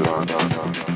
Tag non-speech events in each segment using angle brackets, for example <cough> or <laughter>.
London.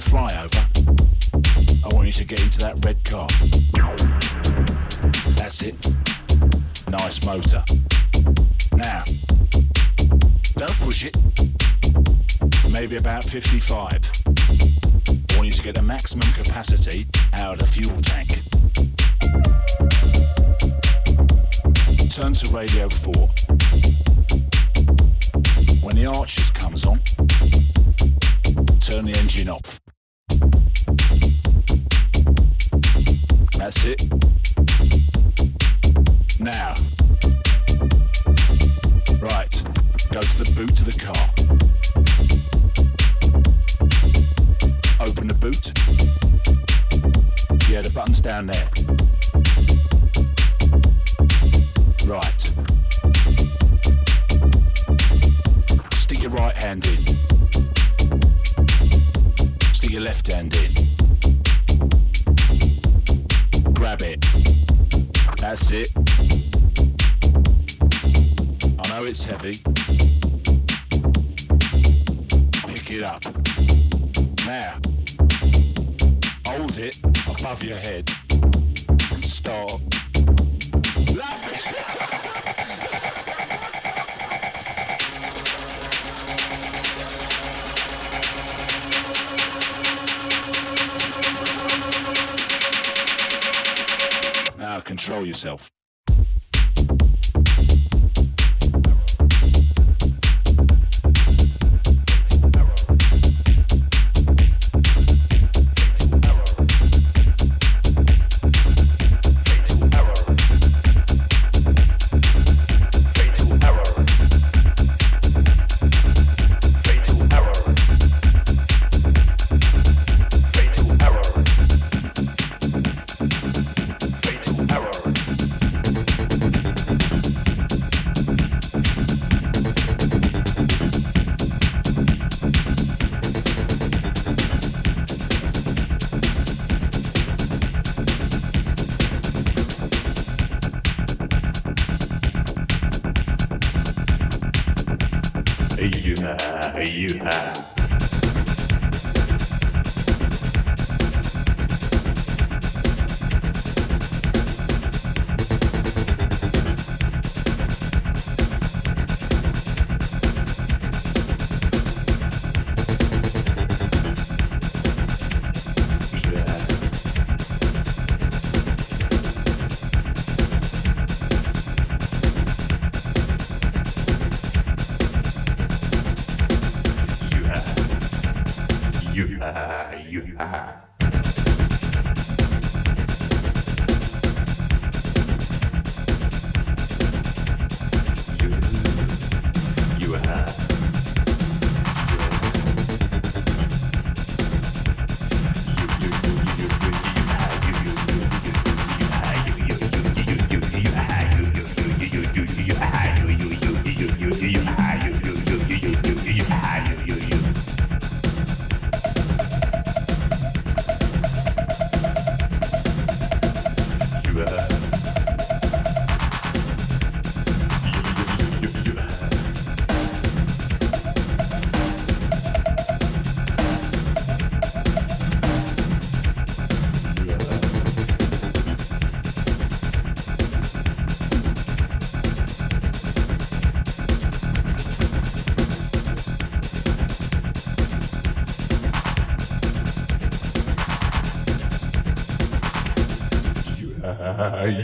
The flyover, I want you to get into that red car. That's it. Nice motor. Now, don't push it. Maybe about 55. I want you to get the maximum capacity out of the fuel tank. Turn to radio 4. When the Archers comes on, turn the engine off. That's it. Now. Right. Go to the boot of the car. Open the boot. Yeah, the button's down there. Right. Stick your right hand in. Stick your left hand in. Grab it. That's it. I know it's heavy. Pick it up. Now, hold it above your head. and Start. <laughs> control yourself.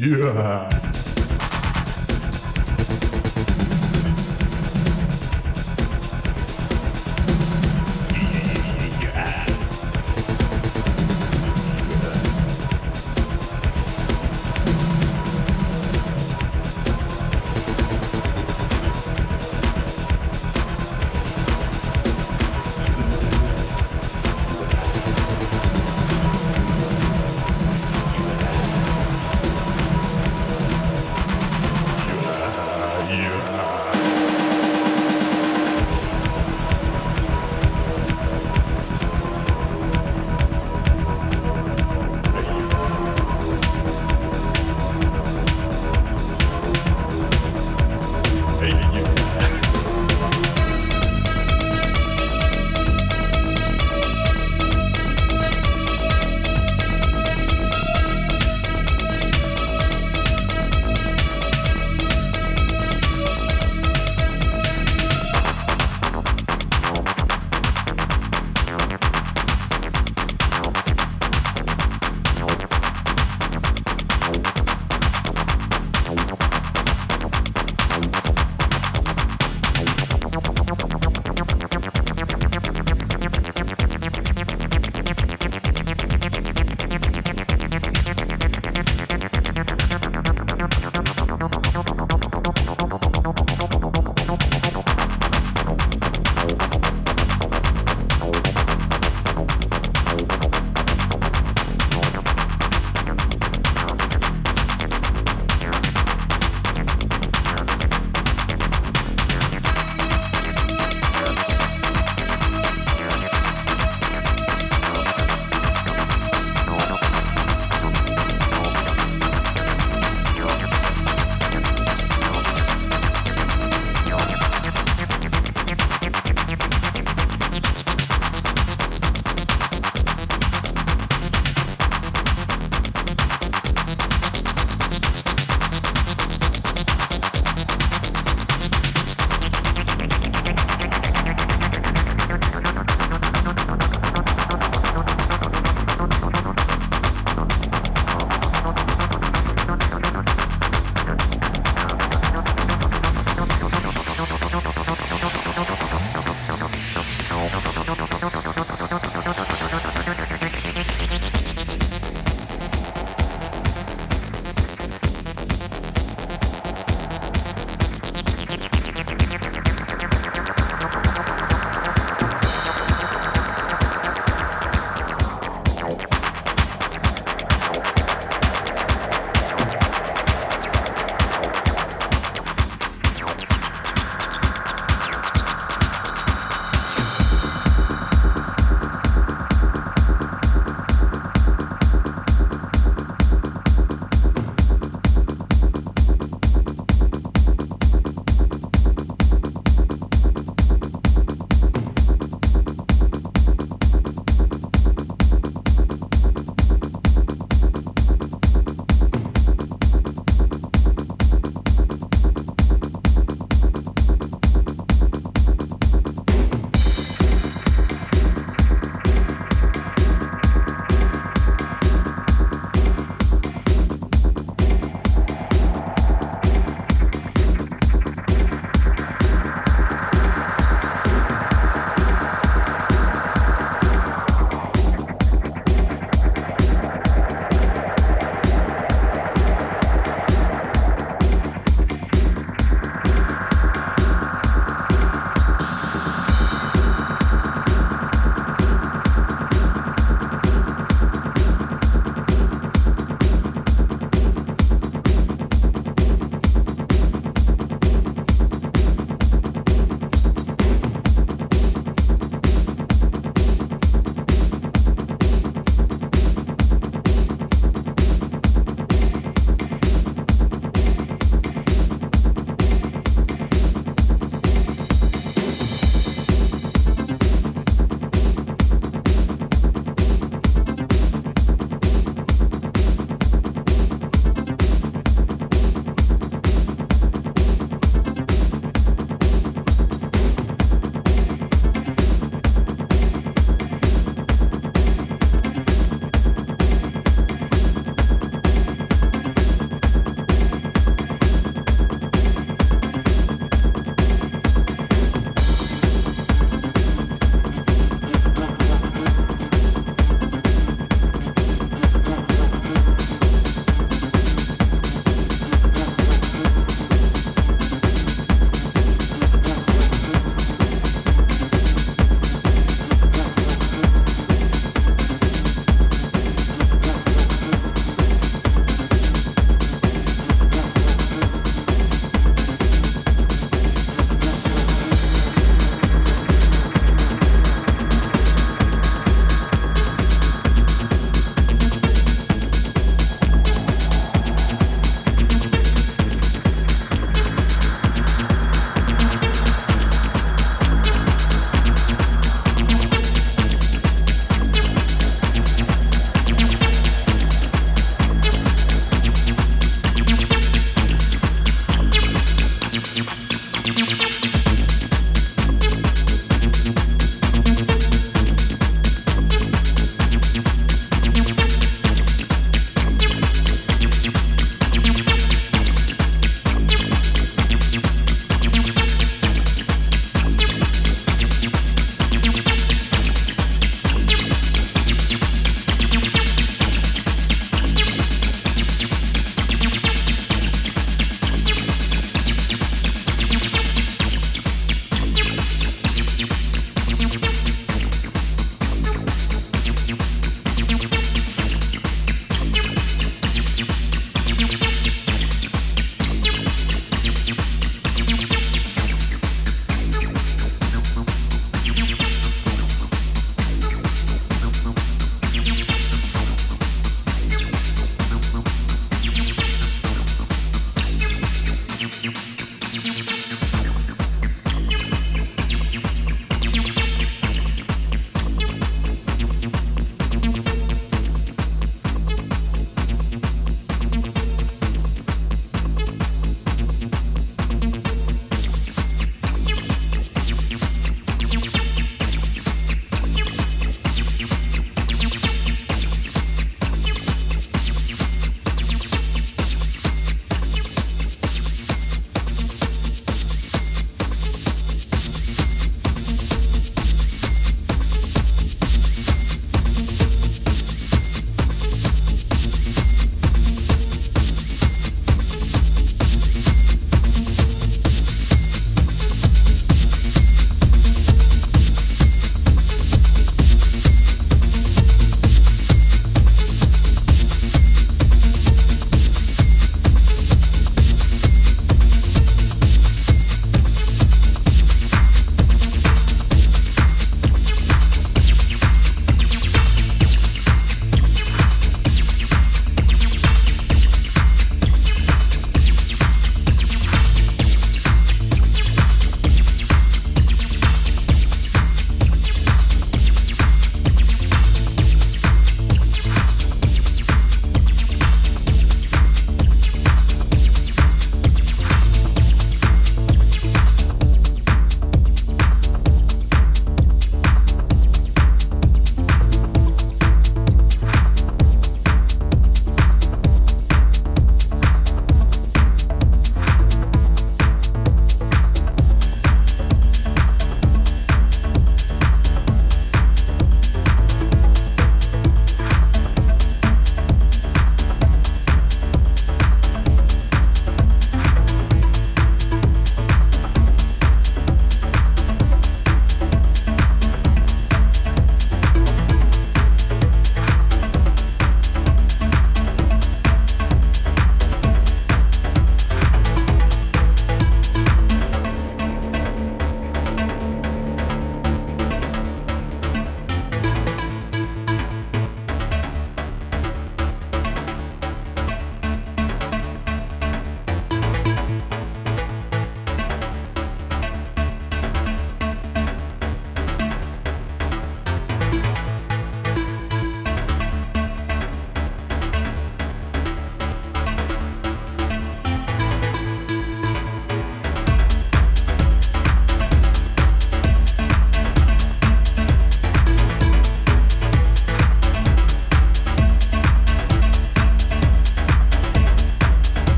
Yeah.